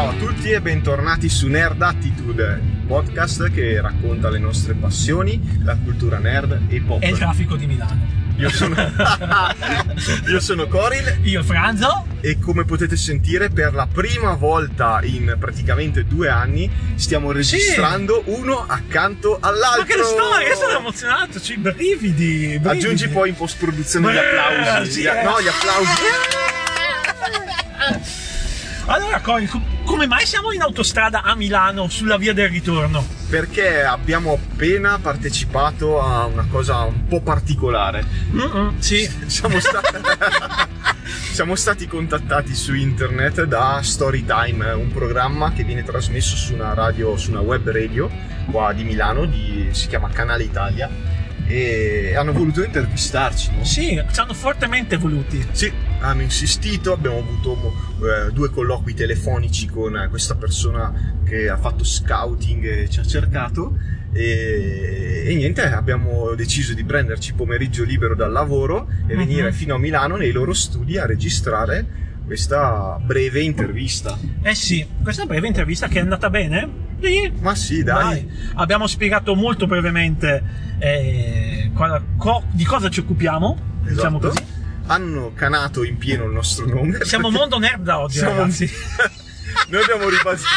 Ciao a tutti e bentornati su Nerd Attitude, il podcast che racconta le nostre passioni, la cultura nerd e pop. E il traffico di Milano. Io sono, io sono Coril Io Franzo. e come potete sentire per la prima volta in praticamente due anni stiamo registrando uno accanto Ma all'altro. che storia, io sono emozionato, c'ho i brividi, brividi. Aggiungi poi in post produzione gli Eh, applausi. sì, Gli- eh. No, gli applausi. Allora, Cory, co- come mai siamo in autostrada a Milano sulla via del ritorno? Perché abbiamo appena partecipato a una cosa un po' particolare. Mm-mm, sì. Siamo stati, siamo stati contattati su internet da Storytime, un programma che viene trasmesso su una radio, su una web radio qua di Milano, di- si chiama Canale Italia, e hanno voluto intervistarci. no? Sì, ci hanno fortemente voluti. Sì, hanno insistito, abbiamo avuto eh, due colloqui telefonici con eh, questa persona che ha fatto scouting e ci ha cercato e, e niente, abbiamo deciso di prenderci pomeriggio libero dal lavoro e Mhm. venire fino a Milano nei loro studi a registrare questa breve intervista. Eh sì, questa breve intervista che è andata bene? Sì. Ma sì, dai. Dai, abbiamo spiegato molto brevemente eh, di cosa ci occupiamo, diciamo Esatto. così. Hanno canato in pieno il nostro nome. Siamo mondo nerd da oggi, Siamo- ragazzi. Noi abbiamo ribadito,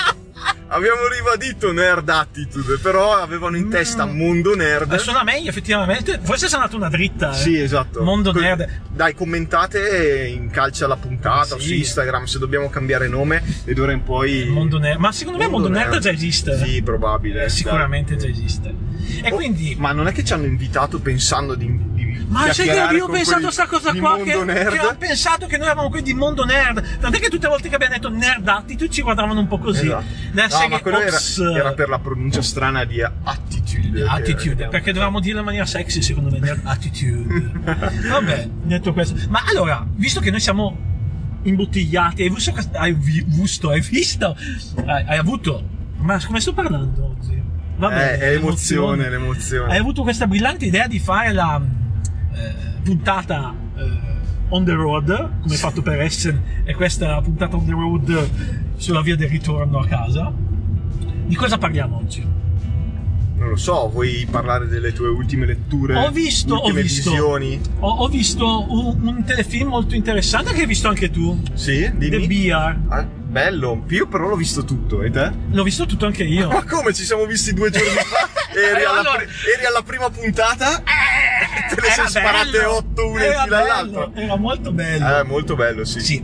abbiamo ribadito Nerd Attitude, però avevano in testa Mm. Mondo Nerd. Eh, Suona meglio, effettivamente. Forse sono andato una dritta. eh. Sì, esatto. Mondo Que- nerd. Dai, commentate in calcia la puntata Sì. su Instagram se dobbiamo cambiare nome e d'ora in poi. Mondo nerd. Ma secondo me Mondo nerd già esiste. Sì, probabile. Eh, dai. sicuramente già esiste. E Oh, quindi. Ma non è che ci hanno invitato pensando di. di Ma sai che io ho pensato a sta cosa qua che, che ho pensato che noi eravamo quelli di Mondo Nerd tant'è che tutte le volte che abbiamo detto Nerd Attitude ci guardavano un po' così Esatto. No, ma quello era, era per la pronuncia strana di attitude. Attitude perché fatto. dovevamo dirlo in maniera sexy secondo me Nerd Attitude vabbè detto questo ma allora visto che noi siamo imbottigliati hai visto hai vi- visto hai visto hai, hai avuto ma come sto parlando oggi Vabbè, Eh, è l'emozione, l'emozione. hai avuto questa brillante idea di fare la eh, puntata eh, on the road, come fatto per Essen, e questa è la puntata on the road sulla via del ritorno a casa. Di cosa parliamo oggi? Non lo so, vuoi parlare delle tue ultime letture? Ho visto, ho visto. visioni? Ho, ho visto un, un telefilm molto interessante che hai visto anche tu, Sì, The dimmi. Beer. Ah, bello, io però l'ho visto tutto, e te? L'ho visto tutto anche io. Ma come ci siamo visti due giorni fa? Eri, alla, Allora- eri alla prima puntata? Te Era sei sparate bello, otto une in era fila all'altra? Era molto bello. Eh, molto bello, sì. Sì,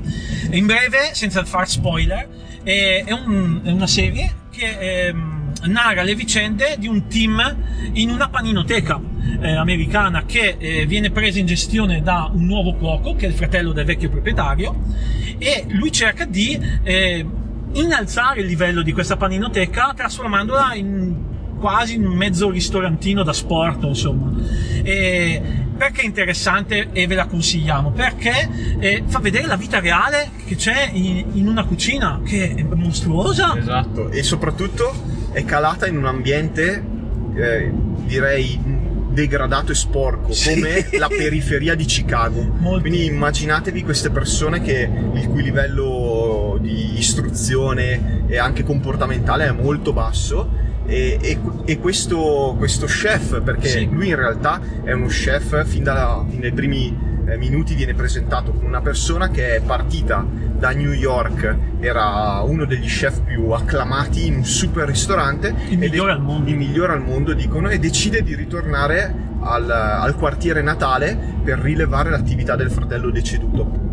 in breve, senza far spoiler, è, è un- è una serie che ehm, narra le vicende di un team in una paninoteca eh, americana che eh, viene presa in gestione da un nuovo cuoco, che è il fratello del vecchio proprietario, e lui cerca di eh, innalzare il livello di questa paninoteca trasformandola in quasi un mezzo ristorantino da sport, insomma. E perché è interessante e ve la consigliamo? Perché eh, fa vedere la vita reale che c'è in, in una cucina che è mostruosa. Esatto, e soprattutto è calata in un ambiente, eh, direi, degradato e sporco, Sì. come la periferia di Chicago. Molto. Quindi immaginatevi queste persone che il cui livello di istruzione e anche comportamentale è molto basso. E, e- e questo, questo chef, perché Sì. lui in realtà è uno chef, fin, da, fin dai primi eh, minuti viene presentato come una persona che è partita da New York, era uno degli chef più acclamati in un super ristorante. Il ed è- migliore al mondo. Il migliore al mondo, dicono, e decide di ritornare al, al quartiere natale per rilevare l'attività del fratello deceduto.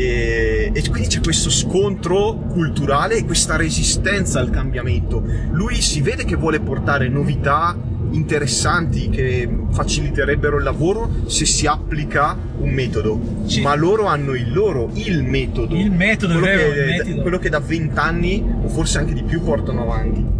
E, e quindi c'è questo scontro culturale e questa resistenza al cambiamento. Lui si vede che vuole portare novità interessanti che faciliterebbero il lavoro se si applica un metodo. Sì. Ma loro hanno il loro, il metodo. Il metodo, quello, vero, che, il metodo. quello che da vent'anni o forse anche di più portano avanti.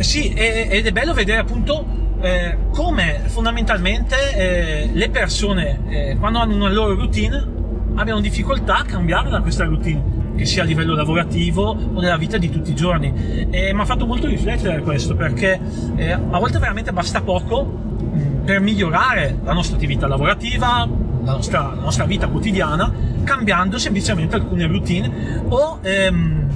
Sì, ed è bello vedere appunto eh, come fondamentalmente eh, le persone eh, quando hanno una loro routine abbiano difficoltà a cambiare da questa routine che sia a livello lavorativo o nella vita di tutti i giorni. E mi ha fatto molto riflettere questo perché eh, a volte veramente basta poco mh, per migliorare la nostra attività lavorativa, la nostra, la nostra vita quotidiana, cambiando semplicemente alcune routine o ehm,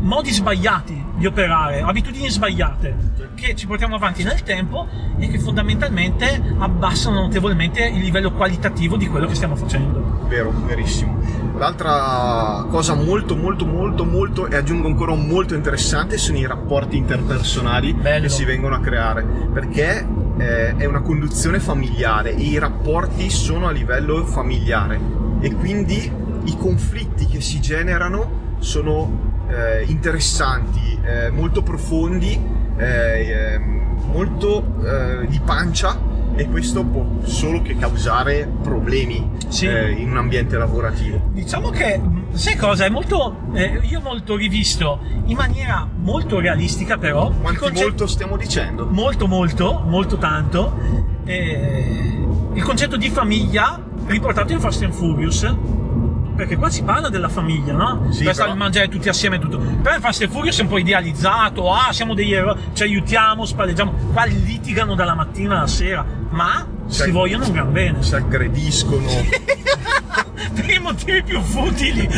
modi sbagliati di operare, abitudini sbagliate che ci portiamo avanti nel tempo e che fondamentalmente abbassano notevolmente il livello qualitativo di quello che stiamo facendo. Vero, verissimo. L'altra cosa molto molto molto molto e aggiungo ancora molto interessante sono i rapporti interpersonali Bello. che si vengono a creare perché eh, è una conduzione familiare e i rapporti sono a livello familiare e quindi i conflitti che si generano sono eh, interessanti, eh, molto profondi, eh, ehm, molto eh, di pancia e questo può solo che causare problemi Sì. eh, in un ambiente lavorativo. Diciamo che, sai cosa, è molto, io molto rivisto in maniera molto realistica però, il Quanti conce- molto stiamo dicendo? molto molto, molto tanto, il concetto di famiglia riportato in Fast and Furious. Perché qua si parla della famiglia, no? Sì, per stare però- a mangiare tutti assieme e tutto. Però in Fast and Furious è un po' idealizzato, ah, siamo degli eroi, ci aiutiamo, spalleggiamo. Qua litigano dalla mattina alla sera, ma si Sì. vogliono un gran bene. Si aggrediscono. per i motivi più futili.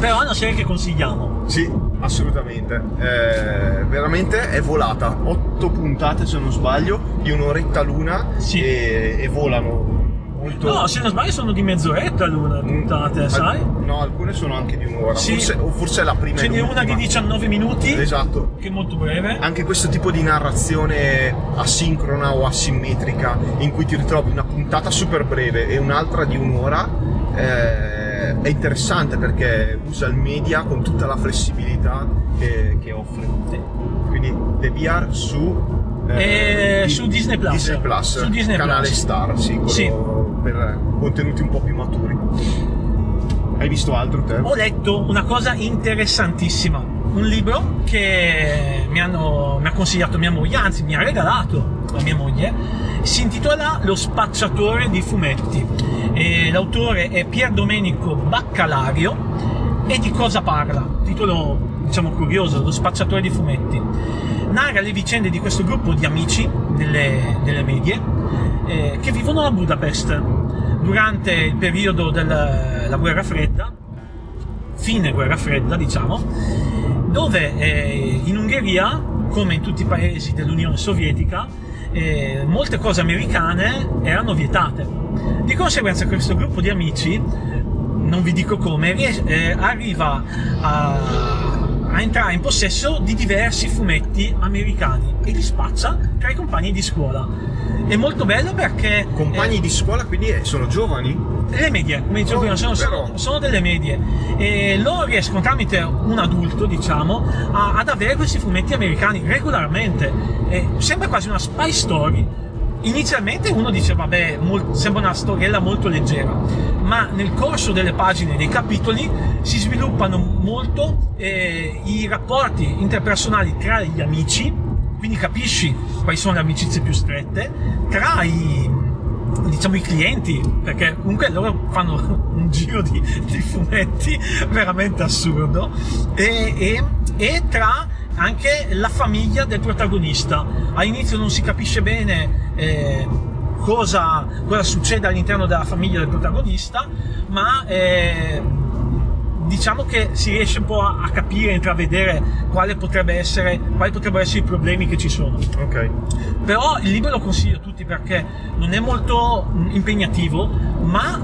Però è una serie che consigliamo. sì, assolutamente. Eh, veramente è volata. Otto puntate se non sbaglio, di un'oretta l'una Sì. e, e volano molto. No, se non sbaglio sono di mezz'oretta l'una Mm, puntate, al- sai? No, alcune sono anche di un'ora. Sì. Forse, o forse è la prima Ce n'è una di 19 minuti, Esatto. che è molto breve. Anche questo tipo di narrazione asincrona o asimmetrica, in cui ti ritrovi una puntata super breve e un'altra di un'ora, eh, è interessante perché usa il media con tutta la flessibilità che, che offre. Quindi The VR su, Eh, di- su Disney Plus. Disney Plus, Su Disney canale Plus. Star, sì, quello Sì. Per contenuti un po' più maturi. Hai visto altro te? Ho letto una cosa interessantissima, un libro che mi, hanno, mi ha consigliato mia moglie, anzi mi ha regalato la mia moglie, si intitola Lo spacciatore di fumetti. E l'autore è Pier Domenico Baccalario e di cosa parla? Titolo diciamo curioso, Lo spacciatore di fumetti. Narra le vicende di questo gruppo di amici delle, delle medie eh, che vivono a Budapest durante il periodo della guerra fredda fine guerra fredda, diciamo, dove eh, in Ungheria, come in tutti i paesi dell'Unione Sovietica, eh, molte cose americane erano vietate. Di conseguenza questo gruppo di amici, non vi dico come, ries- eh, arriva a, a entrare in possesso di diversi fumetti americani e li spaccia tra i compagni di scuola. È molto bello perché... Compagni eh, di scuola, quindi eh, sono giovani? le medie, come dicevo Oh, prima, sono, però. sono- sono delle medie e loro riescono tramite un adulto, diciamo, a- ad avere questi fumetti americani regolarmente. E sembra quasi una spy story. Inizialmente uno dice, vabbè, sembra una storiella molto leggera, ma nel corso delle pagine, dei capitoli, si sviluppano molto eh, i rapporti interpersonali tra gli amici, quindi capisci quali sono le amicizie più strette, tra i, diciamo i clienti, perché comunque loro fanno un giro di, di fumetti veramente assurdo, e, e- e tra anche la famiglia del protagonista. All'inizio non si capisce bene eh, cosa, cosa succede all'interno della famiglia del protagonista, ma eh, diciamo che si riesce un po' a, a capire, a intravedere quale potrebbe essere, quali potrebbero essere i problemi che ci sono. Ok. Però il libro lo consiglio a tutti perché non è molto mh, impegnativo, ma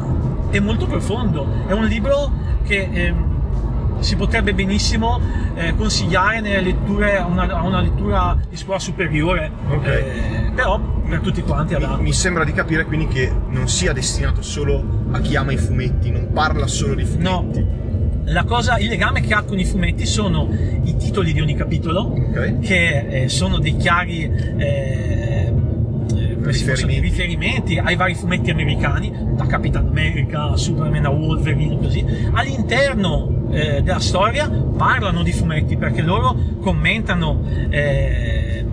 è molto profondo. È un libro che ehm, si potrebbe benissimo eh, consigliare nelle letture a una, a una lettura di scuola superiore, Ok. eh, però per tutti quanti Mi, mi sembra di capire quindi che non sia destinato solo a chi ama i fumetti, non parla solo di fumetti. No, la cosa, il legame che ha con i fumetti sono i titoli di ogni capitolo, Ok. che eh, sono dei chiari eh, Riferimenti. riferimenti ai vari fumetti americani, da Capitan America a Superman a Wolverine, così. All'interno eh, della storia parlano di fumetti perché loro commentano. eh,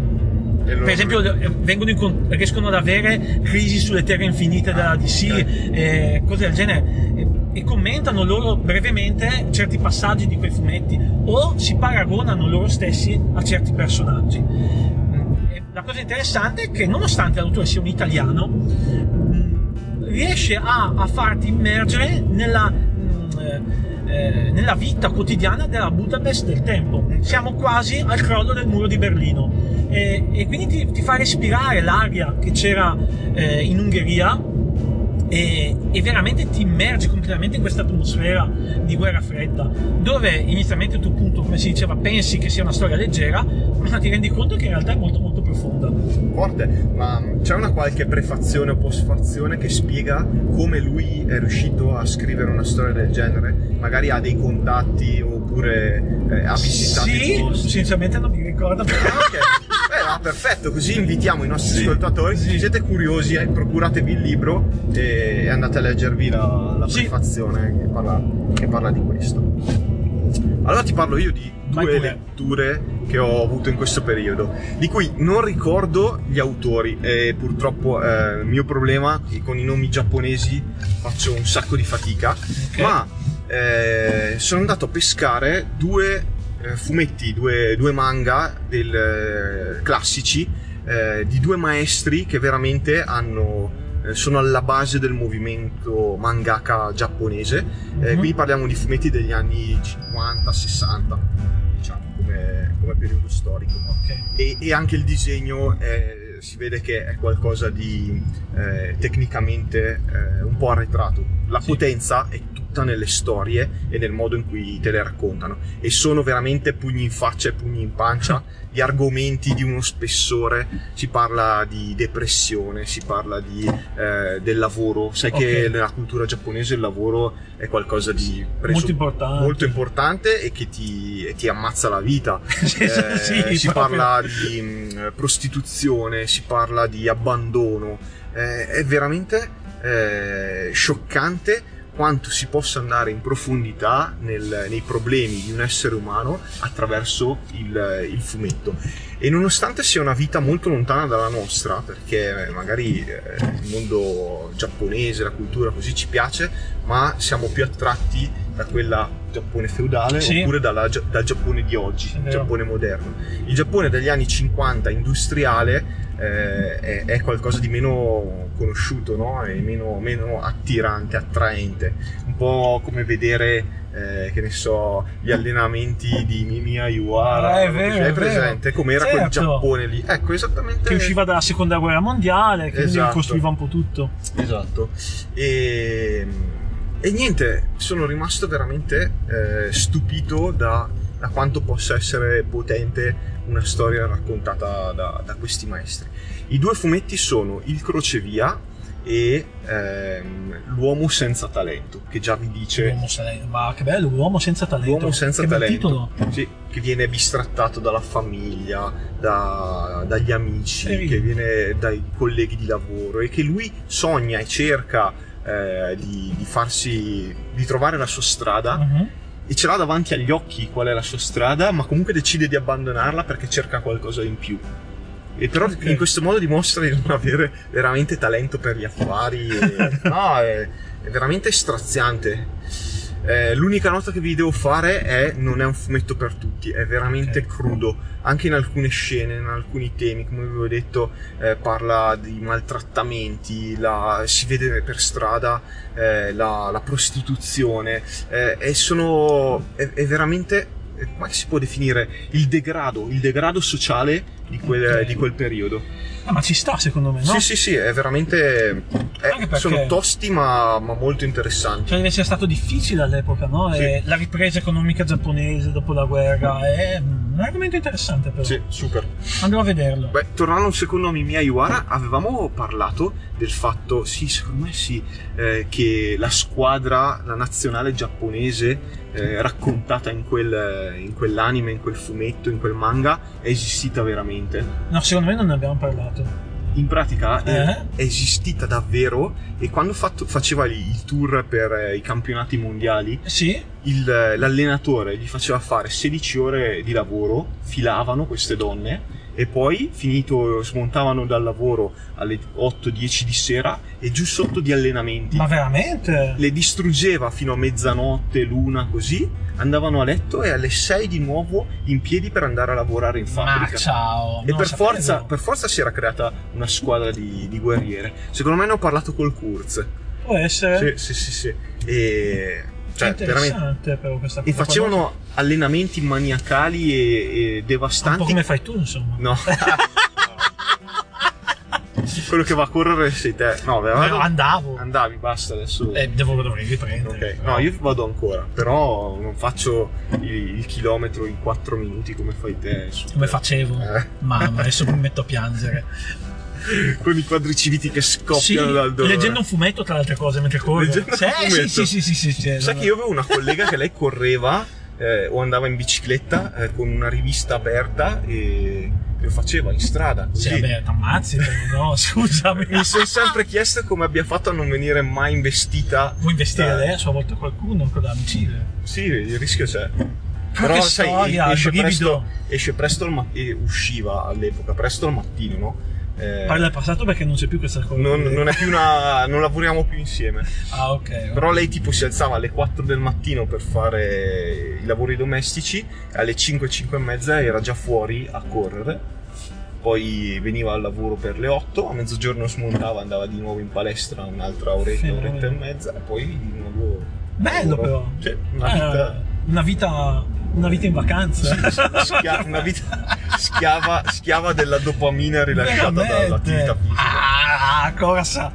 loro- per esempio, eh, vengono incon- riescono ad avere crisi sulle terre infinite della DC, ok. eh, cose del genere, e, commentano loro brevemente certi passaggi di quei fumetti o si paragonano loro stessi a certi personaggi. Mm, La cosa interessante è che, nonostante l'autore sia un italiano, mm, riesce a, a farti immergere nella. mm, eh, eh, nella vita quotidiana della Budapest del tempo. Siamo quasi al crollo del muro di Berlino e, e quindi ti, ti, fa respirare l'aria che c'era eh, in Ungheria e, e, veramente ti immergi completamente in questa atmosfera di guerra fredda, dove inizialmente tu appunto, come si diceva, pensi che sia una storia leggera, ma ti rendi conto che in realtà è molto molto profonda. Forte, ma c'è una qualche prefazione o postfazione che spiega come lui è riuscito a scrivere una storia del genere? Magari ha dei contatti oppure eh, ha visitato sì, sinceramente non mi ricordo. Ok. Ah, perfetto, così invitiamo i nostri sì, ascoltatori. Se siete curiosi, eh, procuratevi il libro e andate a leggervi la, la prefazione che, parla, che parla di questo. Allora ti parlo io di due letture che ho avuto in questo periodo, di cui non ricordo gli autori e purtroppo eh, il mio problema è che con i nomi giapponesi faccio un sacco di fatica, okay. ma eh, sono andato a pescare due eh, fumetti, due, due manga del, eh, classici eh, di due maestri che veramente hanno sono alla base del movimento mangaka giapponese. Mm-hmm. qui parliamo di fumetti degli anni 50-60, diciamo, come, come, periodo storico. Okay. E, e, anche il disegno è, si vede che è qualcosa di eh, tecnicamente eh, un po' arretrato. La sì. potenza è tutta nelle storie e nel modo in cui te le raccontano e sono veramente pugni in faccia e pugni in pancia di argomenti di uno spessore si parla di depressione si parla di, eh, del lavoro sai okay. che nella cultura giapponese il lavoro è qualcosa di molto importante. molto importante e che ti, ti ammazza la vita eh, sì, si proprio. parla di mh, mm, prostituzione si parla di abbandono eh, è veramente eh, scioccante quanto si possa andare in profondità nel, nei problemi di un essere umano attraverso il, il, fumetto. E nonostante sia una vita molto lontana dalla nostra, perché magari eh, il mondo giapponese, la cultura così ci piace, ma siamo più attratti da quella Giappone feudale sì. oppure dalla, dal Giappone di oggi, il Giappone moderno. Il Giappone degli anni 50 industriale eh, è, è, qualcosa di meno conosciuto, no? È meno, meno, attirante, attraente. Un po' come vedere, eh, che ne so, gli allenamenti di Mimi Ayuara. Eh, è vero, è presente? Come era certo. quel Giappone lì. Ecco, esattamente. Che usciva dalla seconda guerra mondiale, che esatto. costruiva un po' tutto. Esatto. E, e niente, sono rimasto veramente eh, stupito da, da quanto possa essere potente una storia raccontata da, da questi maestri. I due fumetti sono Il crocevia e ehm, L'uomo senza talento, che già vi dice... L'uomo sen- ma che bello, L'uomo senza talento. L'uomo senza che talento. Sì, che viene bistrattato dalla famiglia, da, dagli amici, Ehi. che viene dai colleghi di lavoro e che lui sogna e cerca eh, di, di, farsi... di trovare la sua strada. Uh-huh e ce l'ha davanti agli occhi qual è la sua strada, ma comunque decide di abbandonarla perché cerca qualcosa in più. E però okay. in questo modo dimostra di non avere veramente talento per gli affari. E, no, è, è veramente straziante. Eh, l'unica nota che vi devo fare è non è un fumetto per tutti, è veramente okay. crudo, anche in alcune scene, in alcuni temi, come vi avevo detto, eh, parla di maltrattamenti, la, si vede per strada eh, la, la, prostituzione eh, e sono, è, è veramente eh, come si può definire il degrado, il degrado sociale di quel, okay. di quel periodo. Ah, ma ci sta secondo me, no? Sì, sì, sì, è veramente... È, perché... Sono tosti ma, ma, molto interessanti. Cioè deve essere stato difficile all'epoca, no? Sì. la ripresa economica giapponese dopo la guerra è un argomento interessante però. Sì, super. Andrò a vederlo. Beh, tornando secondo me Mia Iwara, avevamo parlato del fatto, sì, secondo me sì, eh, che la squadra, la nazionale giapponese eh, raccontata in, quel, in quell'anime, in quel fumetto, in quel manga, è esistita veramente. No, secondo me non ne abbiamo parlato. In pratica eh? è, esistita davvero e quando fatto, faceva il tour per eh, i campionati mondiali, sì. il, l'allenatore gli faceva fare 16 ore di lavoro, filavano queste donne e poi finito smontavano dal lavoro alle 8-10 di sera e giù sotto di allenamenti. Ma veramente? Le distruggeva fino a mezzanotte, l'una così, andavano a letto e alle 6 di nuovo in piedi per andare a lavorare in fabbrica. Ma ciao! E per forza, per forza, si era creata una squadra di, di guerriere. Secondo me ne ho parlato col Kurz. Può essere. Sì, sì, sì. sì. E Cioè, veramente. interessante però questa E cosa. facevano allenamenti maniacali e, e un po' devastanti. come fai tu, insomma. No. Quello che va a correre sei te. No, beh, Eh, vado- andavo. Andavi, basta adesso. Eh, devo, dovrei riprendere. Ok, no, io vado ancora, però non faccio il, il chilometro in 4 minuti come fai te. super- Come facevo? Eh. Mamma, adesso mi metto a piangere. Con i quadriciviti che Sì, scoppiano dal dolore. leggendo un fumetto tra le altre cose mentre corro. Leggendo Sì, un sì, fumetto. sì, sì, sì, sì, sì, Sai che io avevo una collega che lei correva eh, o andava in bicicletta eh, con una rivista aperta e lo faceva in strada. Sì, Così. vabbè, t'ammazzi, però, no, scusami. Mi sono sempre chiesto come abbia fatto a non venire mai investita. Vuoi investire da- adesso a volte qualcuno con la micile? Sì, il rischio c'è. Però che storia, esce il presto, esce presto al ma- e usciva all'epoca, presto al mattino, no? Eh, Parla del passato perché non c'è più questa cosa. non, non è più una. non lavoriamo più insieme. Ah, ok. Però lei tipo si alzava alle 4 del mattino per fare i lavori domestici, e alle 5, 5 e mezza era già fuori a correre. Poi veniva al lavoro per le 8, a mezzogiorno smontava, andava di nuovo in palestra un'altra oretta, oretta e mezza, e poi di nuovo. Bello lavoro. però. Sì, una Eh, vita. una vita. Una vita in vacanza. schia- una vita schiava, schiava della dopamina rilasciata Veramente. dall'attività fisica. Ah, cosa?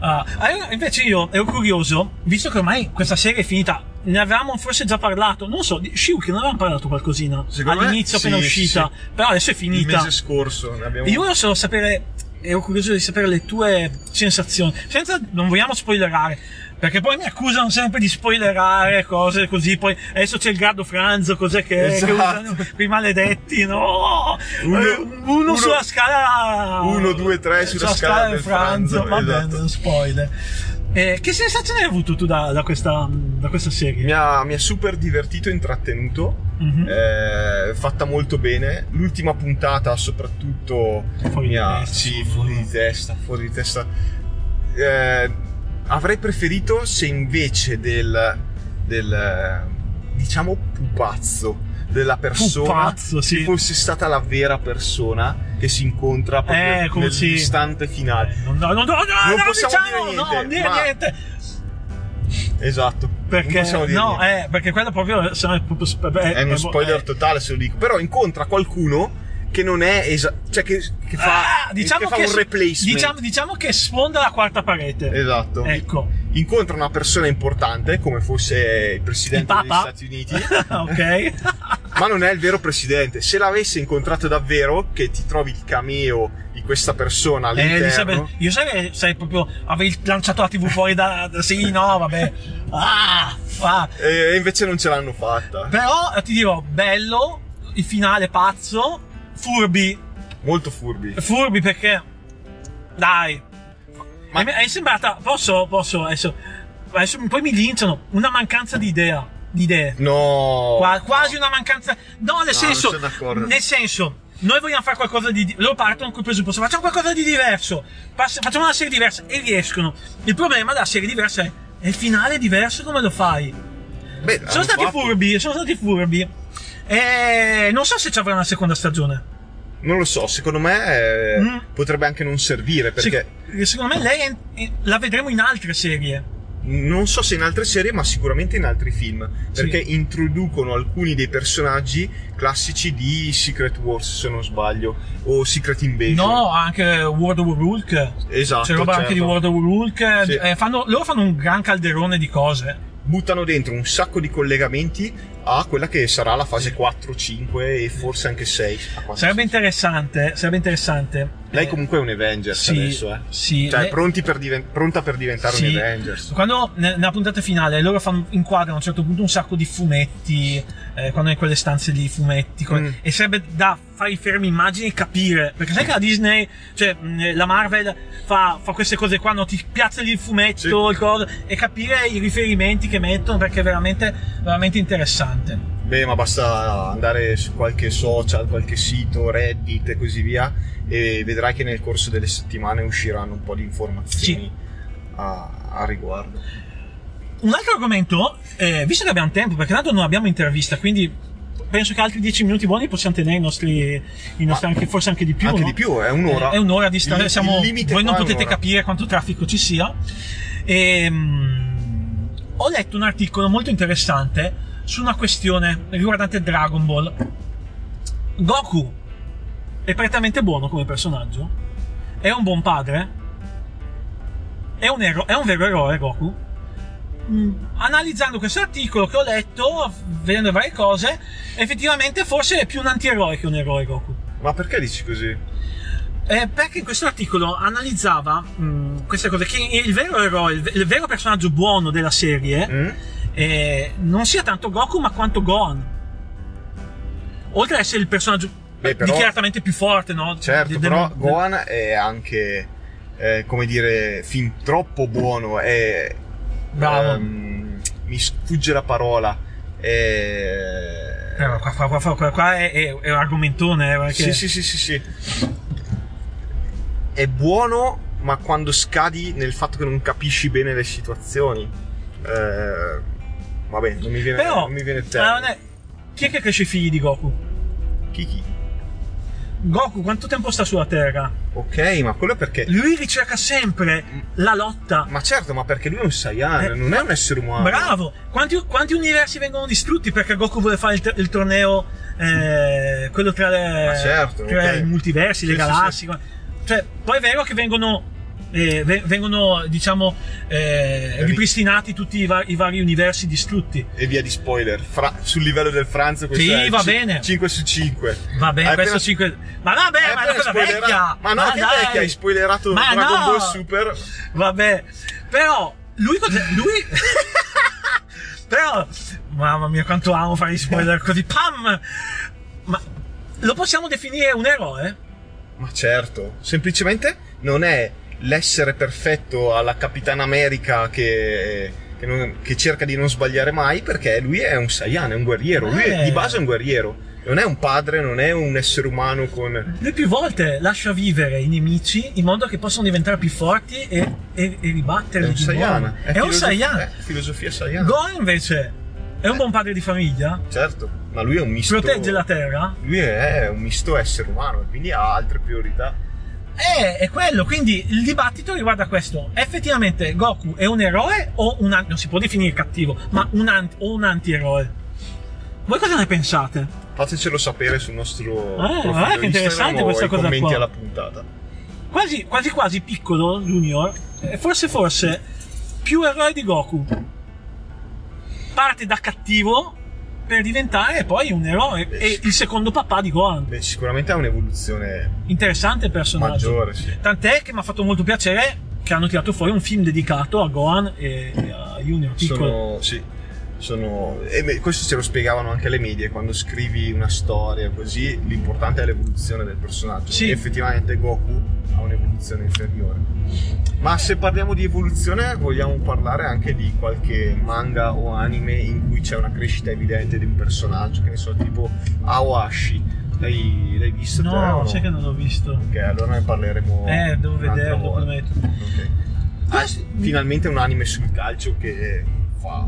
Ah, ah, invece io ero curioso, visto che ormai questa serie è finita, ne avevamo forse già parlato, non so, di Shiuki non avevamo parlato qualcosina Secondo me all'inizio sì, appena sì, uscita, sì. però adesso è Il finita. mese scorso ne abbiamo Io solo sapere, ero curioso di sapere le tue sensazioni, senza, non vogliamo spoilerare, perché poi mi accusano sempre di spoilerare cose così, poi adesso c'è il grado franzo, cos'è che, Esatto. che usano quei maledetti, no? Uno- Eh, uno, uno- sulla scala... uno, due, tre sulla scala del franzo, va esatto. bene, spoiler. Eh, che sensazione hai avuto tu da, da questa, da questa serie? Mi ha, mi ha super divertito e intrattenuto, Mhm. eh, fatta molto bene. L'ultima puntata, soprattutto, Fuori mi di ha, testa, sì, solo. fuori di testa, fuori di testa. Eh, avrei preferito se invece del, del diciamo pupazzo della persona Pupazzo, sì. ci fosse stata la vera persona che si incontra proprio Eh, si- nell'istante finale. Eh, no, no, no, no, Non non possiamo diciamo, dire no, niente, non dire ma- niente. Esatto. Perché, no, eh, perché quello proprio, se no è proprio, beh, è uno spoiler eh, totale se lo dico però incontra qualcuno che non è esa- cioè che, che fa, ah, diciamo che fa che, un replacement diciamo, diciamo che sfonda la quarta parete. esatto Ecco. incontra una persona importante come fosse il Il presidente degli Papa? Stati Uniti ok. ma non è il vero presidente se l'avesse incontrato davvero che ti trovi il cameo di questa persona Eh, all'interno Elisabeth, io sai, sai proprio, avevi lanciato la TV fuori da, da- sì, no, vabbè. Ah, ah. e invece non ce l'hanno fatta Però eh, ti dirò, bello, il finale pazzo, furbi, molto furbi furbi perché, dai, Ma- è sembrata, posso, posso, adesso, adesso poi mi linciano, una mancanza di idea, di idee. no Qua- quasi una mancanza. No, nel No, senso. Nel senso. Noi vogliamo fare qualcosa di. Loro partono col presupposto, facciamo qualcosa di diverso. pass- facciamo una serie diversa e riescono. Il problema della serie diversa è. E il finale è diverso come lo fai? Beh, Sono stati fatto- furbi, sono stati furbi. E non so se ci avrà una seconda stagione. non lo so secondo me eh, Mm. potrebbe anche non servire perché Se- secondo me lei è- la vedremo in altre serie. non so se in altre serie, ma sicuramente in altri film. Perché introducono alcuni dei personaggi classici di Secret Wars, se non sbaglio, o Secret Invasion. No, anche World of Hulk. esatto. C'è roba anche di certo. World of Hulk. Sì. Eh, fanno- loro fanno un gran calderone di cose. Buttano dentro un sacco di collegamenti a quella che sarà la fase 4, 5 e forse anche 6. a quanto Sarebbe interessante, sarebbe interessante. Lei Eh, comunque è un Avengers sì, adesso, eh. sì, Cioè, lei- pronti per diven- pronta per diventare sì. un Avengers. Quando ne- nella puntata finale loro fanno, inquadrano a un certo punto un sacco di fumetti, eh, quando è in quelle stanze di fumetti, come- Mm. e sarebbe da fare i fermi immagini e capire, perché sai che la Disney, cioè mh, la Marvel fa, fa queste cose qua, no? ti piazza lì il fumetto, Sì. il coso, e capire i riferimenti che mettono perché è veramente, veramente interessante. Beh, ma basta andare su qualche social, qualche sito, Reddit e così via, e vedrai che nel corso delle settimane usciranno un po' di informazioni Sì. a, a riguardo. Un altro argomento, eh, visto che abbiamo tempo, perché tanto non abbiamo intervista, quindi penso che altri 10 minuti buoni possiamo tenere i nostri, i nostri anche, forse anche di più. Anche no? di più, è un'ora. Eh, È un'ora di stare, siamo, voi non è potete capire quanto traffico ci sia. Ehm, ho letto un articolo molto interessante su una questione riguardante Dragon Ball. Goku è prettamente buono come personaggio? È un buon padre? È un, ero- è un vero eroe Goku? Mm, analizzando questo articolo che ho letto, vedendo varie cose, effettivamente forse è più un antieroe che un eroe Goku. Ma perché dici così? Eh, perché in questo articolo analizzava mh, queste cose, che il vero eroe, il, il vero personaggio buono della serie Mm? Eh, non sia tanto Goku ma quanto Gohan. Oltre ad essere il personaggio Beh, però- dichiaratamente più forte, no? Certo, De- però del- Gohan è anche, eh, come dire, fin troppo buono. È, Bravo. ehm, mi sfugge la parola. È... Eh, qua, qua- qua- qua- è, è- è un argomentone. eh, Sì, sì, sì, sì, sì. È buono, ma quando scadi nel fatto che non capisci bene le situazioni. Eh, vabbè, non mi viene, Però, non mi viene il non termine. è- chi è che cresce i figli di Goku? Kiki. Goku quanto tempo sta sulla Terra? Ok, ma quello perché... Lui ricerca sempre la lotta. Ma certo, ma perché lui è un Saiyan, Eh, non è un essere umano. Bravo! Quanti, quanti universi vengono distrutti perché Goku vuole fare il, il torneo, eh, quello tra, le, certo, tra ok. i multiversi, le Sì, sì, galassie. Cioè, poi è vero che vengono, eh, ve- vengono diciamo, eh, Ri- ripristinati tutti i, va- i vari universi distrutti. E via di spoiler. Fra- sul livello del Franz questo Sì, è va ci- bene. 5 su 5. Va bene, questo appena- 5. Ma vabbè, hai ma è una cosa spoilerato- vecchia! Ma no, che dai! vecchia, hai spoilerato Ma Dragon no! Ball Super. Vabbè, però lui? Lui però mamma mia quanto amo fare gli spoiler così pam! Ma lo possiamo definire un eroe? Ma certo, semplicemente non è l'essere perfetto alla Capitana America che, che non- che cerca di non sbagliare mai perché lui è un Saiyan, è un guerriero. Lui è- Eh. di base è un guerriero. Non è un padre, non è un essere umano con... Lui più volte lascia vivere i nemici in modo che possano diventare più forti e, e, e È ribatterli un di Saiyan. nuovo. È, un Saiyan. È filosofia Saiyan. Gohan invece è un buon padre di famiglia? Certo, ma lui è un misto... Protegge la terra? Lui è un misto essere umano e quindi ha altre priorità. Eh, è quello, quindi il dibattito riguarda questo. Effettivamente Goku è un eroe o un an- non si può definire cattivo, ma un, anti- o un antieroe? Voi cosa ne pensate? Fatecelo sapere sul nostro Ah, profilo guarda che interessante questa cosa commenti qua. alla puntata. Quasi quasi, quasi piccolo Junior, forse forse più eroe di Goku. Parte da cattivo per diventare poi un eroe e il secondo papà di Gohan. Beh, sicuramente ha un'evoluzione Interessante il personaggio. maggiore, sì. Tant'è che mi ha fatto molto piacere che hanno tirato fuori un film dedicato a Gohan e e a Junior piccolo. Sono, sì, sono, e questo ce lo spiegavano anche le medie, quando scrivi una storia così, l'importante è l'evoluzione del personaggio. Sì. E effettivamente Goku ha un'evoluzione inferiore. Ma se parliamo di evoluzione, vogliamo parlare anche di qualche manga o anime in cui c'è una crescita evidente di un personaggio, che ne so, tipo Aoashi. L'hai, l'hai visto? No, no? sai che non l'ho visto. Ok, allora ne parleremo. Eh, devo vederlo, volta. prometto. Ok. Ah, finalmente un anime sul calcio che fa.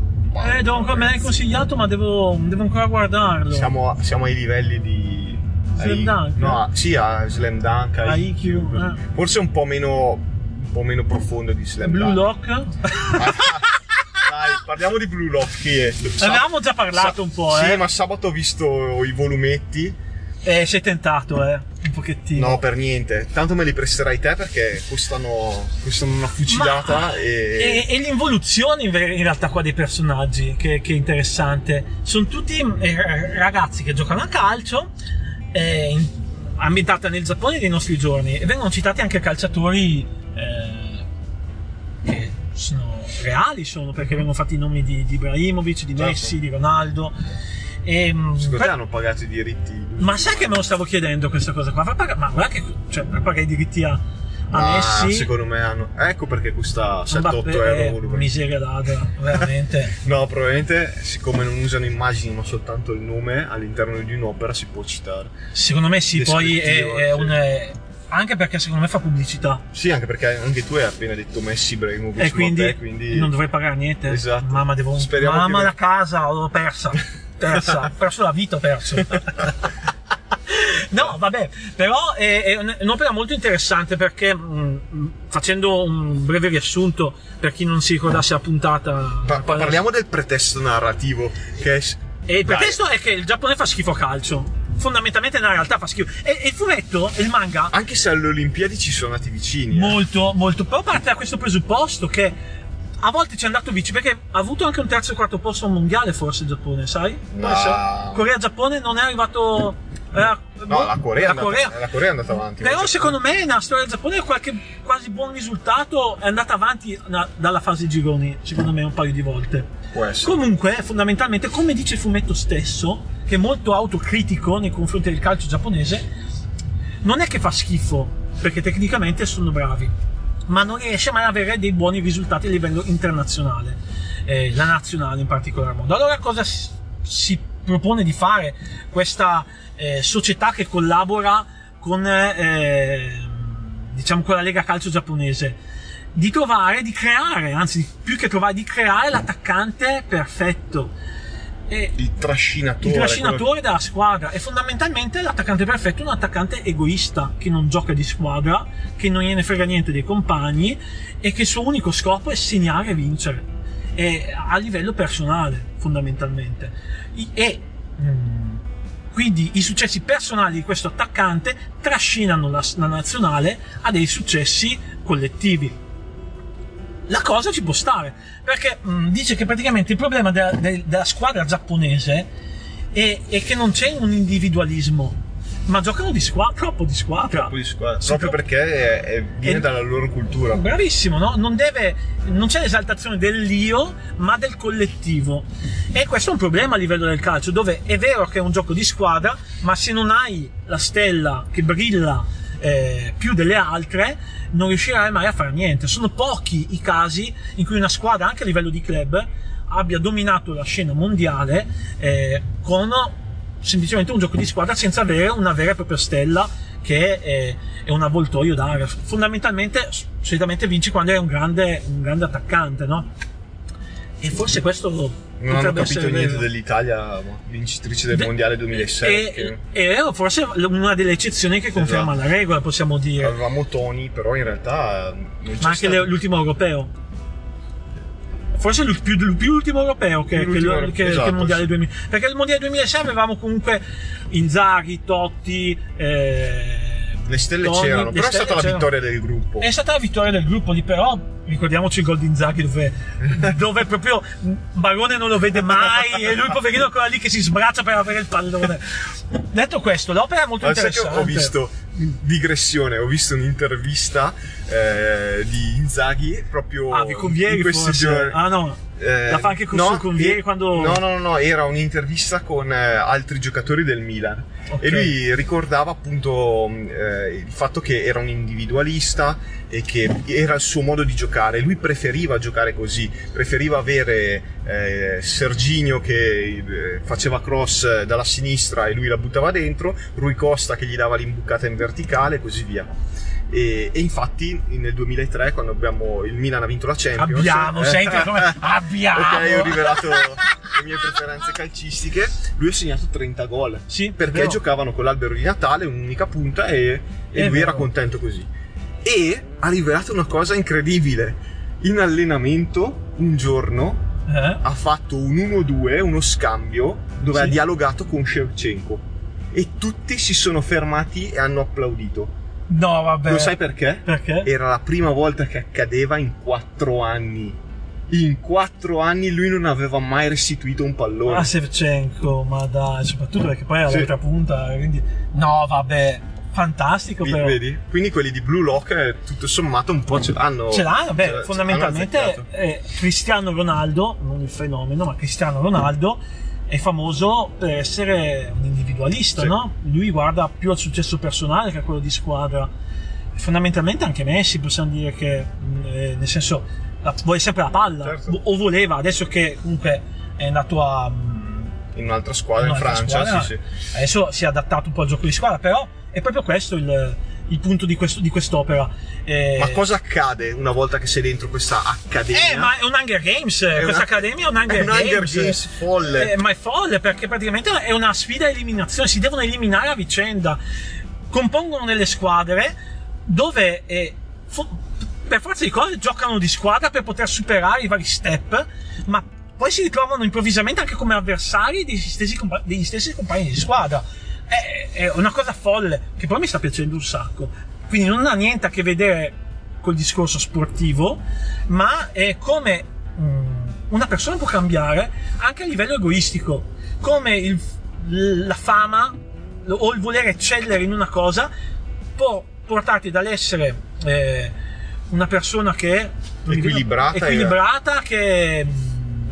Eh, devo ancora- me l'hai consigliato, ma devo, devo ancora guardarlo. Siamo, a- siamo ai livelli di. Slam Dunk? No, sì, a Slam Dunk, a IQ, IQ, ah. Forse un po' meno. un po' meno profondo di Slam Blue Dunk. Lock? Dai, parliamo di Blue Lock. Che. Sab- Avevamo già parlato sa- un po', Sì, eh. ma sabato ho visto i volumetti. Eh, sei tentato, eh. Pochettino. No, per niente. Tanto me li presterai te perché costano, costano una fucilata Ma- e. E, e l'involuzione in realtà qua dei personaggi, che, che è interessante. Sono tutti eh, ragazzi che giocano a calcio, eh, ambientata nel Giappone dei nostri giorni, e vengono citati anche calciatori eh, che sono reali, sono perché vengono fatti i nomi di, di Ibrahimovic, di Certo. Messi, di Ronaldo. E, mm, Secondo te hanno pagato i diritti? ma sai che me lo stavo chiedendo questa cosa qua? Ma guarda che cioè, per pagare i diritti a, a Messi. secondo me hanno. Ecco perché costa 7-8 Mbappé euro. miseria ladra, veramente. No, probabilmente, siccome non usano immagini ma soltanto il nome all'interno di un'opera, si può citare. Secondo me sì, poi è, è un... è- anche perché secondo me fa pubblicità Sì, anche perché anche tu hai appena detto Messi, Ibrahimovic, e quindi, Mbappé, quindi non dovrei pagare niente. Esatto. Mamma, devo... Speriamo Mamma che- la casa, l'ho persa. Persa, ho perso la vita, ho perso. No, vabbè, però è, è un- è un'opera molto interessante perché, mh, facendo un breve riassunto per chi non si ricordasse la puntata. Pa- pa- parliamo del pretesto narrativo, che è... E il Dai. pretesto è che il Giappone fa schifo a calcio. Fondamentalmente nella realtà fa schifo. E, e il fumetto, il manga, Anche se alle Olimpiadi ci sono andati vicini. eh. molto, molto. Però parte da questo presupposto che a volte ci è andato vicino. Perché ha avuto anche un terzo e quarto posto al mondiale, forse il Giappone, sai? Essere? Corea-Giappone non è arrivato. era- No, la Corea, è la andata, Corea. la Corea è andata avanti. Però secondo me nella storia del Giappone qualche quasi buon risultato è andata avanti na- dalla fase gironi, secondo me un paio di volte. Può essere. Comunque, fondamentalmente, come dice il fumetto stesso, che è molto autocritico nei confronti del calcio giapponese, non è che fa schifo, perché tecnicamente sono bravi, ma non riesce mai ad avere dei buoni risultati a livello internazionale, eh, la nazionale in particolar modo. Allora cosa si, si propone di fare questa eh, società che collabora con, eh, diciamo, con la Lega Calcio giapponese? Di trovare, di creare, anzi più che trovare, di creare l'attaccante perfetto. E Il trascinatore. il quello- trascinatore della squadra. E fondamentalmente l'attaccante perfetto è un attaccante egoista che non gioca di squadra, che non gliene frega niente dei compagni e che il suo unico scopo è segnare e vincere. E a livello personale fondamentalmente. E mm, quindi i successi personali di questo attaccante trascinano la, la nazionale a dei successi collettivi la cosa ci può stare perché mh, dice che praticamente il problema della, del- della squadra giapponese è, è che non c'è un individualismo ma giocano di squadra troppo di squadra Troppo di squadra. Sì, Proprio pro- perché è- è- viene E- dalla loro cultura. Bravissimo, no? Non deve, non c'è l'esaltazione dell'io, ma del collettivo. E questo è un problema a livello del calcio, dove è vero che è un gioco di squadra, ma se non hai la stella che brilla eh, più delle altre, non riuscirai mai a fare niente. Sono pochi i casi in cui una squadra, anche a livello di club, abbia dominato la scena mondiale eh, con semplicemente un gioco di squadra senza avere una vera e propria stella che è, è un avvoltoio d'aria. Fondamentalmente, solitamente vinci quando è un grande, un grande attaccante, no? E forse questo Non hanno capito niente dell'Italia, vincitrice del De- mondiale 2006. E, che e è forse una delle eccezioni che conferma Esatto. la regola, possiamo dire. avevamo Toni, però in realtà. eh, Ma anche stato- l'ultimo europeo. Forse l'ul- più, più l'ultimo europeo che, Più che l'ultimo il- che- che esatto, il mondiale sì. 2000. Perché il mondiale 2006 avevamo comunque Inzaghi, Totti, eh, Le stelle Toni, c'erano, le però è stelle stata la c'erano. vittoria del gruppo. È stata la vittoria del gruppo lì, però ricordiamoci il gol di Inzaghi dove, dove proprio Barone non lo vede mai e lui poverino è ancora lì che si sbraccia per avere il pallone. Detto questo, l'opera è molto Ma sai che interessante. ho visto, digressione, ho visto un'intervista eh, di Inzaghi proprio Ah, vi conviene in questi forse? giorni. Ah no, Eh, la fa anche con no, Convieri e- quando... No, no, no, era un'intervista con eh, altri giocatori del Milan Ok. e lui ricordava appunto eh, il fatto che era un individualista e che era il suo modo di giocare. Lui preferiva giocare così, preferiva avere eh, Serginio che eh, faceva cross dalla sinistra e lui la buttava dentro, Rui Costa che gli dava l'imbucata in verticale e così via. E, e infatti nel 2003 quando abbiamo, il Milan ha vinto la Champions Abbiamo, eh, senti come- abbiamo! ok ho rivelato le mie preferenze calcistiche lui ha segnato 30 gol Sì, perché vero. giocavano con l'albero di Natale un'unica punta e, e lui era vero. contento così e ha rivelato una cosa incredibile in allenamento un giorno Eh? ha fatto un 1-2 uno scambio dove Sì. ha dialogato con Shevchenko e tutti si sono fermati e hanno applaudito No, vabbè. lo sai perché? Perché? Era la prima volta che accadeva in quattro anni. In quattro anni lui non aveva mai restituito un pallone. Ah, Sevchenko, ma dai, soprattutto perché poi è Sì. all'altra punta, quindi... No, vabbè, fantastico Vi- però. Vedi? Quindi quelli di Blue Lock, eh, tutto sommato, un po' ce l'hanno. Ce l'hanno, beh, ce- ce- fondamentalmente azzeccato. eh, Cristiano Ronaldo, non il fenomeno, ma Cristiano Ronaldo è famoso per essere un individualista, Sì. no? Lui guarda più al successo personale che a quello di squadra. Fondamentalmente anche Messi possiamo dire che, mh, eh, nel senso, la- vuole sempre la palla, Certo. o voleva, adesso che comunque è andato a... mh, In un'altra squadra, in un'altra Francia, squadra, sì, sì. Adesso si è adattato un po' al gioco di squadra, però è proprio questo il, il punto di, questo, di quest'opera. Eh, Ma cosa accade una volta che sei dentro questa accademia? Eh, ma è un Hunger Games, questa una- accademia è un Hunger è un Games. Hunger Games folle. Eh, ma è folle perché praticamente è una sfida a eliminazione, si devono eliminare a vicenda. Compongono delle squadre dove eh, fo- per forza di cose giocano di squadra per poter superare i vari step, ma poi si ritrovano improvvisamente anche come avversari degli stessi, compa- degli stessi compagni di squadra. È, è una cosa folle che poi mi sta piacendo un sacco. Quindi non ha niente a che vedere col discorso sportivo, ma è come mm, una persona può cambiare anche a livello egoistico, come il- la fama o il voler eccellere in una cosa può portarti dall'essere eh, una persona che Equilibrata equilibrata che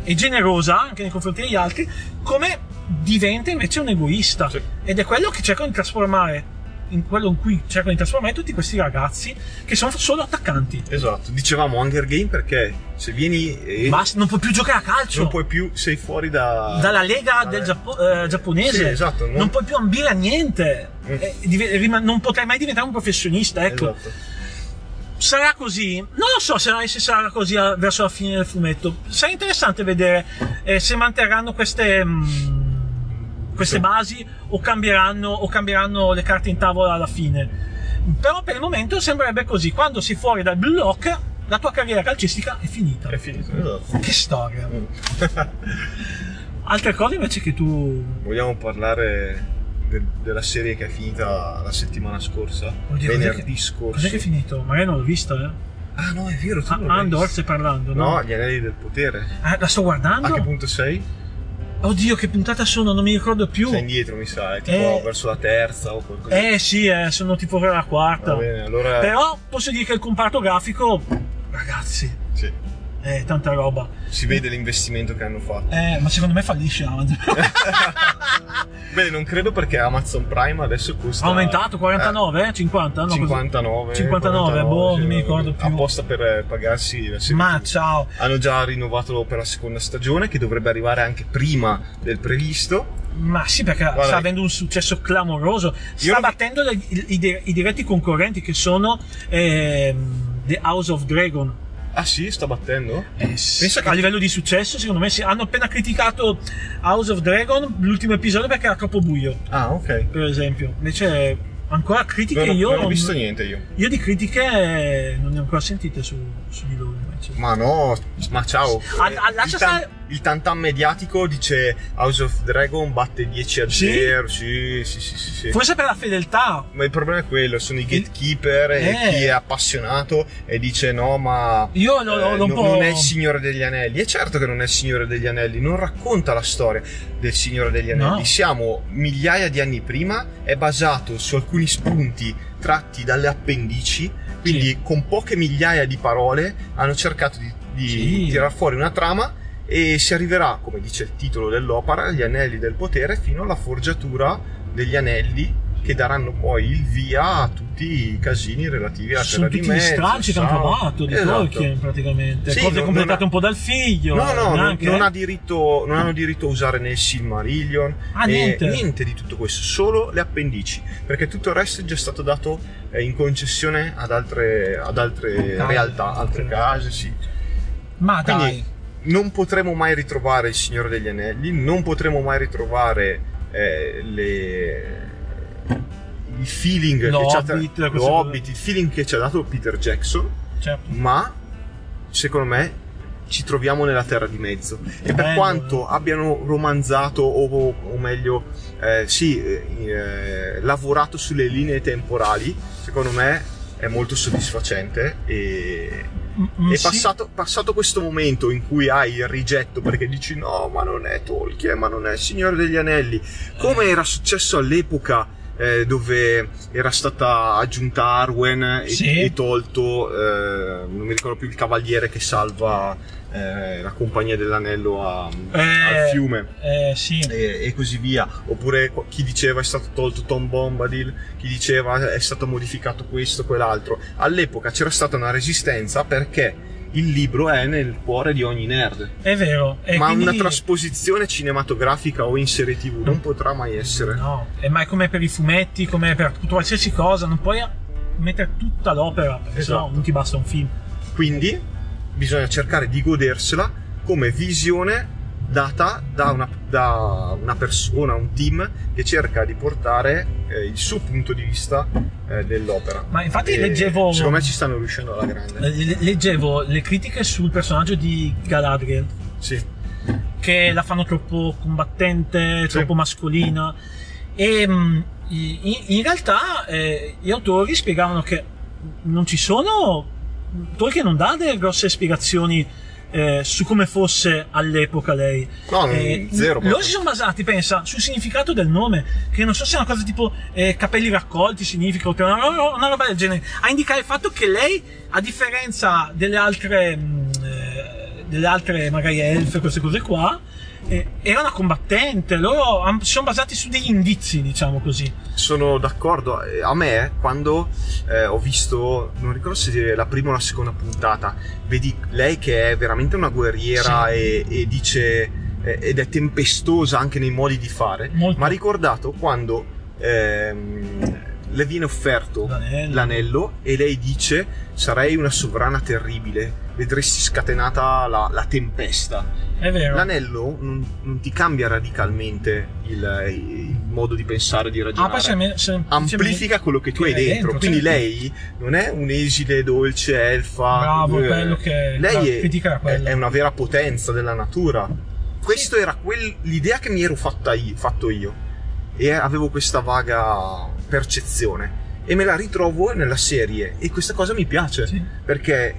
è generosa anche nei confronti degli altri, come diventa invece un egoista. Sì. Ed è quello che cercano di trasformare, in quello in cui cercano di trasformare tutti questi ragazzi che sono solo attaccanti. Esatto, dicevamo Hunger Game perché se vieni e Basta, non puoi più giocare a calcio. non puoi più, sei fuori da... dalla lega del Giappo- eh, giapponese Sì, esatto, non- non... puoi più ambire a niente Mm. Eh, div- rima- non potrai mai diventare un professionista ecco Esatto. Sarà così non lo so se, sarà così verso la fine del fumetto sarà interessante vedere eh, se manterranno queste mm, queste Sì. basi o cambieranno, o cambieranno le carte in tavola alla fine però per il momento sembrerebbe così quando sei fuori dal Blue Lock la tua carriera calcistica è finita È finito, esatto. che storia Mm. altre cose invece che tu Vogliamo parlare de- della serie che è finita la settimana scorsa? Oddio, cos'è venerdì che- scorso. Cos'è che è finito? Magari non l'ho vista, eh. Ah no, è vero, tu Ah, Andor stai parlando, no? No, gli anelli del potere. Ah, la sto guardando? A che punto sei? Oddio, che puntata sono? Non mi ricordo più. Sei indietro, mi sa, è tipo Eh. verso la terza o qualcosa. Eh sì, eh, sono tipo per la quarta. Va bene, allora... Però posso dire che il comparto grafico, ragazzi, Sì, è tanta roba. si vede l'investimento che hanno fatto. Eh, ma secondo me fallisce Amazon. Bene, non credo perché Amazon Prime adesso costa... ha aumentato 49? 50? No, così. 59 59, boh, non mi ricordo più. apposta per eh, pagarsi la serie Ma ciao. hanno già rinnovato per la seconda stagione che dovrebbe arrivare anche prima del previsto Ma sì, perché Guarda, sta avendo un successo clamoroso. Sta battendo le- i, i- i diretti concorrenti che sono ehm, The House of Dragon. Ah sì sta battendo Eh, Pensa che- a livello di successo, secondo me, sì. hanno appena criticato House of Dragon l'ultimo episodio perché era troppo buio, ah ok per esempio. Invece, ancora critiche non, io. non ho visto niente io Io di critiche non ne ho ancora sentite su, su di loro. Ma no ma ciao Ah, Eh, ah, lascia il, tan- stare- il tantam mediatico dice House of Dragon batte 10 a Sì? 0 sì sì sì sì, sì. Forse per la fedeltà. ma il problema è quello sono i gatekeeper e Eh. chi è appassionato e dice no ma Io eh, un no- po'- non è il Signore degli Anelli e certo che non è il Signore degli Anelli non racconta la storia del Signore degli Anelli No. siamo migliaia di anni prima è basato su alcuni spunti tratti dalle appendici quindi Sì. con poche migliaia di parole hanno cercato di, di Sì. tirar fuori una trama e si arriverà, come dice il titolo dell'opera, agli anelli del potere fino alla forgiatura degli anelli che daranno poi il via a tutti i casini relativi alla Sono terra di tutti gli mezzo. stralci che hanno Sao. trovato di Esatto. Tolkien praticamente. Sì, Cose non- completate non ha- un po' dal figlio. No, no, non, non ha diritto, non hanno diritto a usare né il Silmarillion Ah, né niente. di tutto questo, solo le appendici, perché tutto il resto è già stato dato eh, in concessione ad altre, ad altre Case. realtà, altre case, sì. Ma dai. Quindi non potremo mai ritrovare il Signore degli Anelli, non potremo mai ritrovare eh, le- il feeling Lo che ci ha. Hobbit, il feeling che ci ha dato Peter Jackson, Certo. ma secondo me ci troviamo nella terra di mezzo e per Bello, quanto abbiano romanzato o, o meglio eh, sì eh, eh, lavorato sulle linee temporali secondo me è molto soddisfacente e, Mm, è sì. passato, passato questo momento in cui hai il rigetto perché dici no ma non è Tolkien ma non è il Signore degli Anelli come era successo all'epoca eh, dove era stata aggiunta Arwen e, Sì. e tolto eh, non mi ricordo più il cavaliere che salva eh, la compagnia dell'anello a- Eh, al fiume Eh, sì. e, e così via. Oppure chi diceva è stato tolto Tom Bombadil, chi diceva è stato modificato questo, quell'altro. All'epoca c'era stata una resistenza perché il libro è nel cuore di ogni nerd. È vero. Ma quindi- una trasposizione cinematografica o in serie tv non potrà mai essere. No, e ma è come per i fumetti, come per qualsiasi cosa, non puoi mettere tutta l'opera, perché sennò Esatto. non ti basta un film. Quindi bisogna cercare di godersela come visione data da una, da una persona, un team che cerca di portare eh, il suo punto di vista eh, dell'opera. Ma infatti E leggevo- Secondo me ci stanno riuscendo alla grande. Le- Leggevo le critiche sul personaggio di Galadriel, Sì. che la fanno troppo combattente, troppo mascolina. E mh, in, in realtà eh, gli autori spiegavano che non ci sono. Tolkien non dà delle grosse spiegazioni eh, su come fosse all'epoca lei. No, Eh, zero. loro si sono basati, pensa, sul significato del nome, che non so se è una cosa tipo eh, capelli raccolti significa, o una, una roba del genere, a indicare il fatto che lei, a differenza delle altre, mh, eh, delle altre magari elfe, queste cose qua, eh, era una combattente, loro si sono basati su degli indizi, diciamo così. Sono d'accordo. Eh, A me, quando eh, ho visto, non ricordo se la prima o la seconda puntata, vedi lei che è veramente una guerriera Sì. e, e dice eh, ed è tempestosa anche nei modi di fare. Mi ha ricordato quando ehm, le viene offerto L'anello. l'anello e lei dice sarei una sovrana terribile, vedresti scatenata la, la tempesta. È vero. L'anello non, non ti cambia radicalmente il, il modo di pensare, di Ah, ragionare. poi se me- se- Amplifica quello che tu che hai dentro. dentro, Quindi certo. lei non è un'esile, dolce elfa. Bravo, eh, quello che lei è, è una vera potenza della natura. Questo era quel- l'idea che mi ero fatta io, fatto io. E avevo questa vaga percezione. E me la ritrovo nella serie. E questa cosa mi piace. Sì. Perché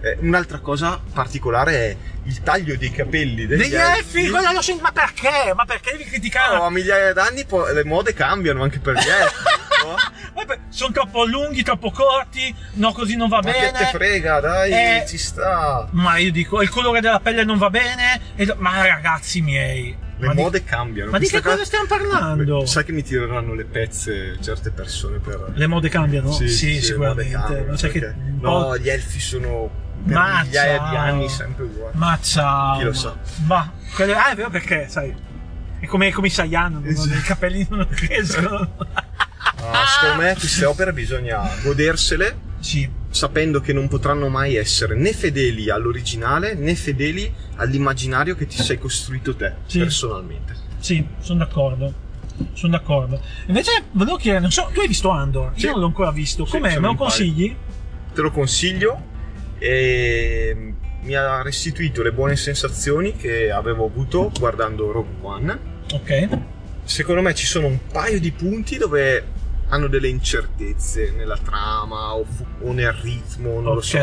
eh, un'altra cosa particolare è il taglio dei capelli degli, Degli elfi, sento- ma perché? Ma perché devi criticare? No, a migliaia d'anni po- le mode cambiano anche per gli elfi. no? sono troppo lunghi, troppo corti, no così non va Ma che bene. te frega, dai, Eh, ci sta. Ma io dico, il colore della pelle non va bene. e- ma ragazzi miei. Le ma di- mode cambiano. ma di che cosa stiamo parlando? Sai che mi tireranno le pezze certe persone per... Le mode cambiano? Sì, Sì, sì, sicuramente. cambiano, Ma sai che No, gli elfi sono per Ma migliaia ciao. di anni sempre uguali. Ma ciao. Chi lo sa? Ma, ah, è vero perché, sai. È come, come i Saiyan, Esatto. i capelli non crescono. Ah, secondo me queste opere bisogna godersele sì, sapendo che non potranno mai essere né fedeli all'originale né fedeli all'immaginario che ti sei costruito te Sì. personalmente. sì, sono d'accordo. Sono d'accordo. Invece, volevo chiedere, non so, tu hai visto Andor? Sì. Io non l'ho ancora visto. Sì, Com'è? Me lo consigli? Te lo consiglio e mi ha restituito le buone sensazioni che avevo avuto guardando Rogue One. Ok. Secondo me ci sono un paio di punti dove hanno delle incertezze nella trama o, fu- o nel ritmo, non lo so,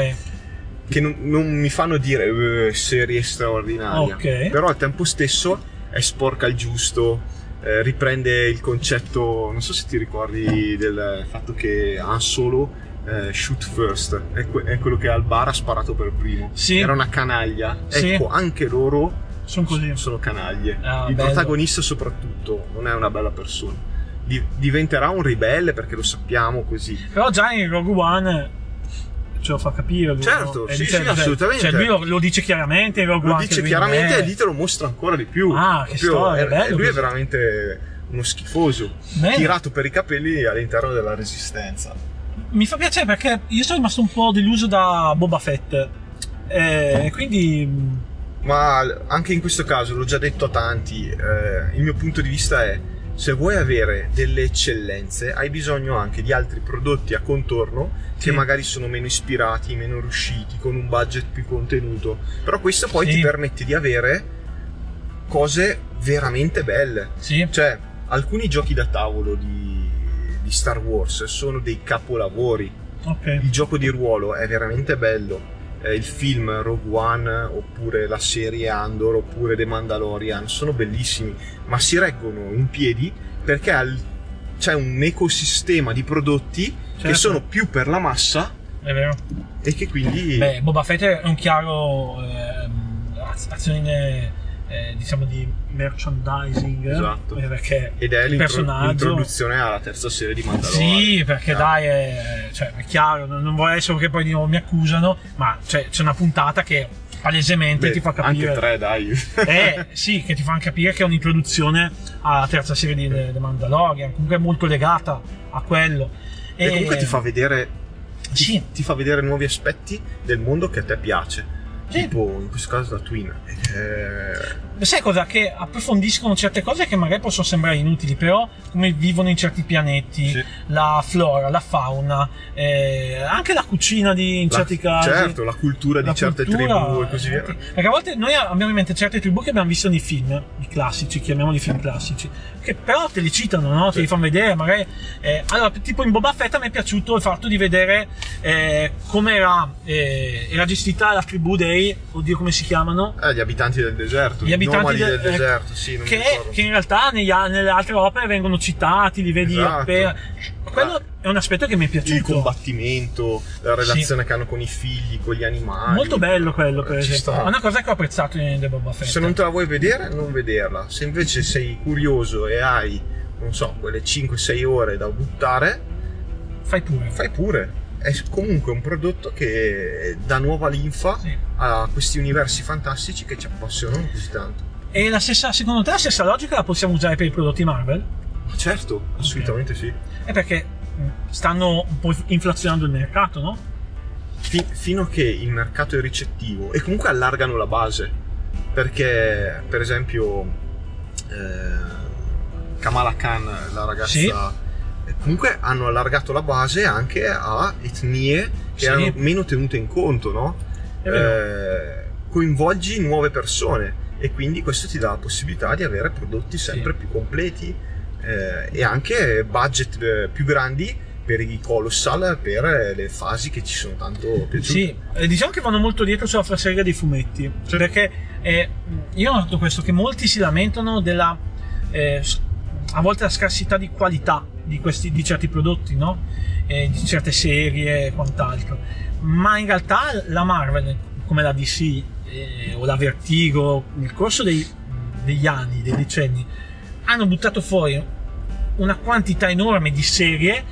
che non, non mi fanno dire "Eh, serie straordinaria. Ok. Però al tempo stesso è sporca il giusto, eh, riprende il concetto, non so se ti ricordi del fatto che Han Solo eh, shoot first, è, que- è quello che al bar ha sparato per primo. Sì. Era una canaglia. Sì. Ecco, anche loro Sono così. sono canaglie. Ah, il bello. protagonista soprattutto non è una bella persona. Di- diventerà un ribelle perché lo sappiamo così. Però già in Rogue One ce lo fa capire. lui, Certo, no? Sì, dice- sì, assolutamente. Cioè, lui lo, lo dice chiaramente in Rogue Lo One. che dice chiaramente è- e lì te lo mostra ancora di più. Ah, che storia, è- bello lui è così. veramente uno schifoso. Bene. Tirato per i capelli all'interno della resistenza. Mi fa piacere perché io sono rimasto un po' deluso da Boba Fett. E quindi. Ma anche in questo caso, l'ho già detto a tanti, eh, il mio punto di vista è se vuoi avere delle eccellenze hai bisogno anche di altri prodotti a contorno Sì. che magari sono meno ispirati, meno riusciti, con un budget più contenuto. Però questo poi Sì. ti permette di avere cose veramente belle. Sì. Cioè, alcuni giochi da tavolo di, di Star Wars sono dei capolavori. Ok. Il gioco di ruolo è veramente bello. Eh, il film Rogue One, oppure la serie Andor, oppure The Mandalorian sono bellissimi, ma si reggono in piedi perché al- c'è un ecosistema di prodotti che Certo. sono più per la massa È vero. e che quindi Beh, Boba Fett è un chiaro az- azione eh, diciamo di merchandising. Esatto. eh, perché ed è il personaggio. l'introduzione alla terza serie di Mandalorian. Sì, perché Ah. dai, è, cioè, è chiaro, non, vorrei solo che poi di nuovo mi accusano, ma cioè, c'è una puntata che palesemente Beh, ti fa capire. Anche tre, dai. Eh, sì, che ti fanno capire che è un'introduzione alla terza serie di The Mandalorian, comunque è molto legata a quello. E, comunque ti fa vedere Sì, ti fa vedere nuovi aspetti del mondo che a te piace. Tipo, in questo caso la Twin. Eh, sai cosa? Che approfondiscono certe cose che magari possono sembrare inutili, però come vivono in certi pianeti, Sì. la flora, la fauna, eh, anche la cucina di, in la- certi casi. Certo, la cultura di La certe cultura, tribù e così via. Perché a volte noi abbiamo in mente certe tribù che abbiamo visto nei film, i classici, chiamiamoli film classici, che però te li citano, no? Te Sì. li fanno vedere, magari. eh, allora, tipo in Boba Fett a me è piaciuto il fatto di vedere eh, come era, eh, era gestita la tribù dei, oddio come si chiamano, Eh, gli abitanti del deserto, gli abitanti nomadi del, del, deserto, sì, che, che in realtà negli nelle altre opere vengono citati, li vedi Esatto. appena. Quello è un aspetto che mi è il piaciuto. combattimento, la relazione che hanno con i figli, con gli animali. Molto bello quello, per ci esempio. sta. È una cosa che ho apprezzato in The Boba Fett. Se non te la vuoi vedere, non vederla. Se invece sei curioso e hai, non so, quelle 5-6 ore da buttare, Fai pure. fai pure. È comunque un prodotto che dà nuova linfa Sì. a questi universi fantastici che ci appassionano così tanto. E la stessa, secondo te la stessa logica la possiamo usare per i prodotti Marvel? Ma certo, assolutamente sì. È perché stanno un po' inflazionando il mercato, no? Fi- fino a che il mercato è ricettivo e comunque allargano la base. Perché, per esempio, eh, Kamala Khan, la ragazza, Sì. eh, comunque hanno allargato la base anche a etnie che Sì. erano meno tenute in conto, no? Eh, coinvolgi nuove persone e quindi questo ti dà la possibilità di avere prodotti sempre più completi eh, e anche budget eh, più grandi per i colossal per eh, le fasi che ci sono tanto piaciute. Sì, eh, diciamo che vanno molto dietro sulla falsariga dei fumetti. Sì. Perché eh, io ho notato questo, che molti si lamentano della eh, a volte la scarsità di qualità di, questi, di certi prodotti, no? Di certe serie e quant'altro. Ma in realtà la Marvel, come la DC o la Vertigo, nel corso dei- degli anni, dei decenni, hanno buttato fuori una quantità enorme di serie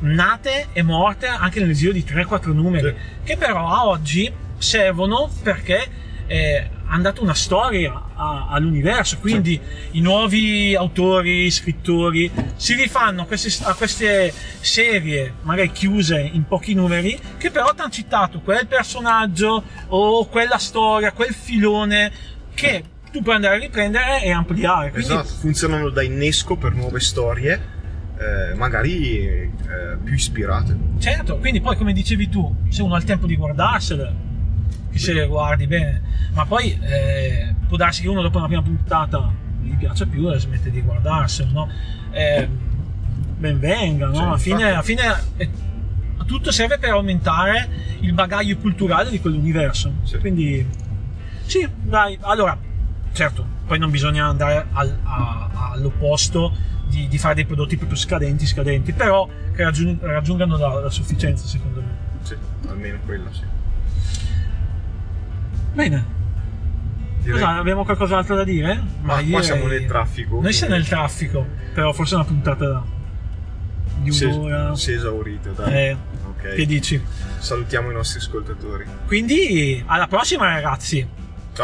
nate e morte anche nel giro di 3-4 numeri, Sì. che però a oggi servono perché eh, hanno dato una storia a- all'universo, quindi i nuovi autori, scrittori si rifanno a queste, a queste serie magari chiuse in pochi numeri che però ti hanno citato quel personaggio o quella storia, quel filone che tu puoi andare a riprendere e ampliare. Quindi Esatto, funzionano da innesco per nuove storie, eh, magari eh, più ispirate. Certo, quindi poi come dicevi tu, se uno ha il tempo di guardarsele, che se le guardi bene, ma poi eh, può darsi che uno dopo una prima puntata gli piace più e smette di guardarselo, no? Eh, ben venga, no? Sì, alla fine, alla fine eh, tutto serve per aumentare il bagaglio culturale di quell'universo. Sì. Quindi, sì, dai, allora, certo, poi non bisogna andare al- a- all'opposto di, di fare dei prodotti proprio scadenti, scadenti, però che raggiung- raggiungano la, la sufficienza, secondo me. Sì, almeno quello sì. Bene. Direi- Cosa, abbiamo qualcos'altro da dire? Ma io qua siamo nel traffico. Noi siamo nel traffico, però forse una puntata di un'ora. Si è esaurito, dai. Eh, Ok. Che dici? Salutiamo i nostri ascoltatori. Quindi, alla prossima, ragazzi.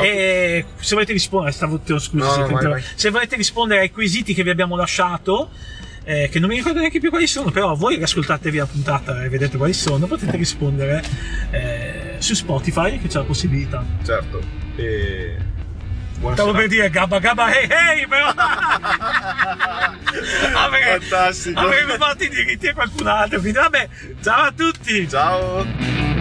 E se volete rispondere, stavo, scusa, No, se, vai, vai. se volete rispondere ai quesiti che vi abbiamo lasciato, eh, che non mi ricordo neanche più quali sono, però voi ascoltatevi la puntata e vedete quali sono, potete rispondere eh, su Spotify, che c'è la possibilità. Certo. E... Stavo per dire gabba gabba hey hey, però Avrei- Fantastico. avremmo fatto i diritti a qualcun altro. Quindi vabbè, ciao a tutti! Ciao.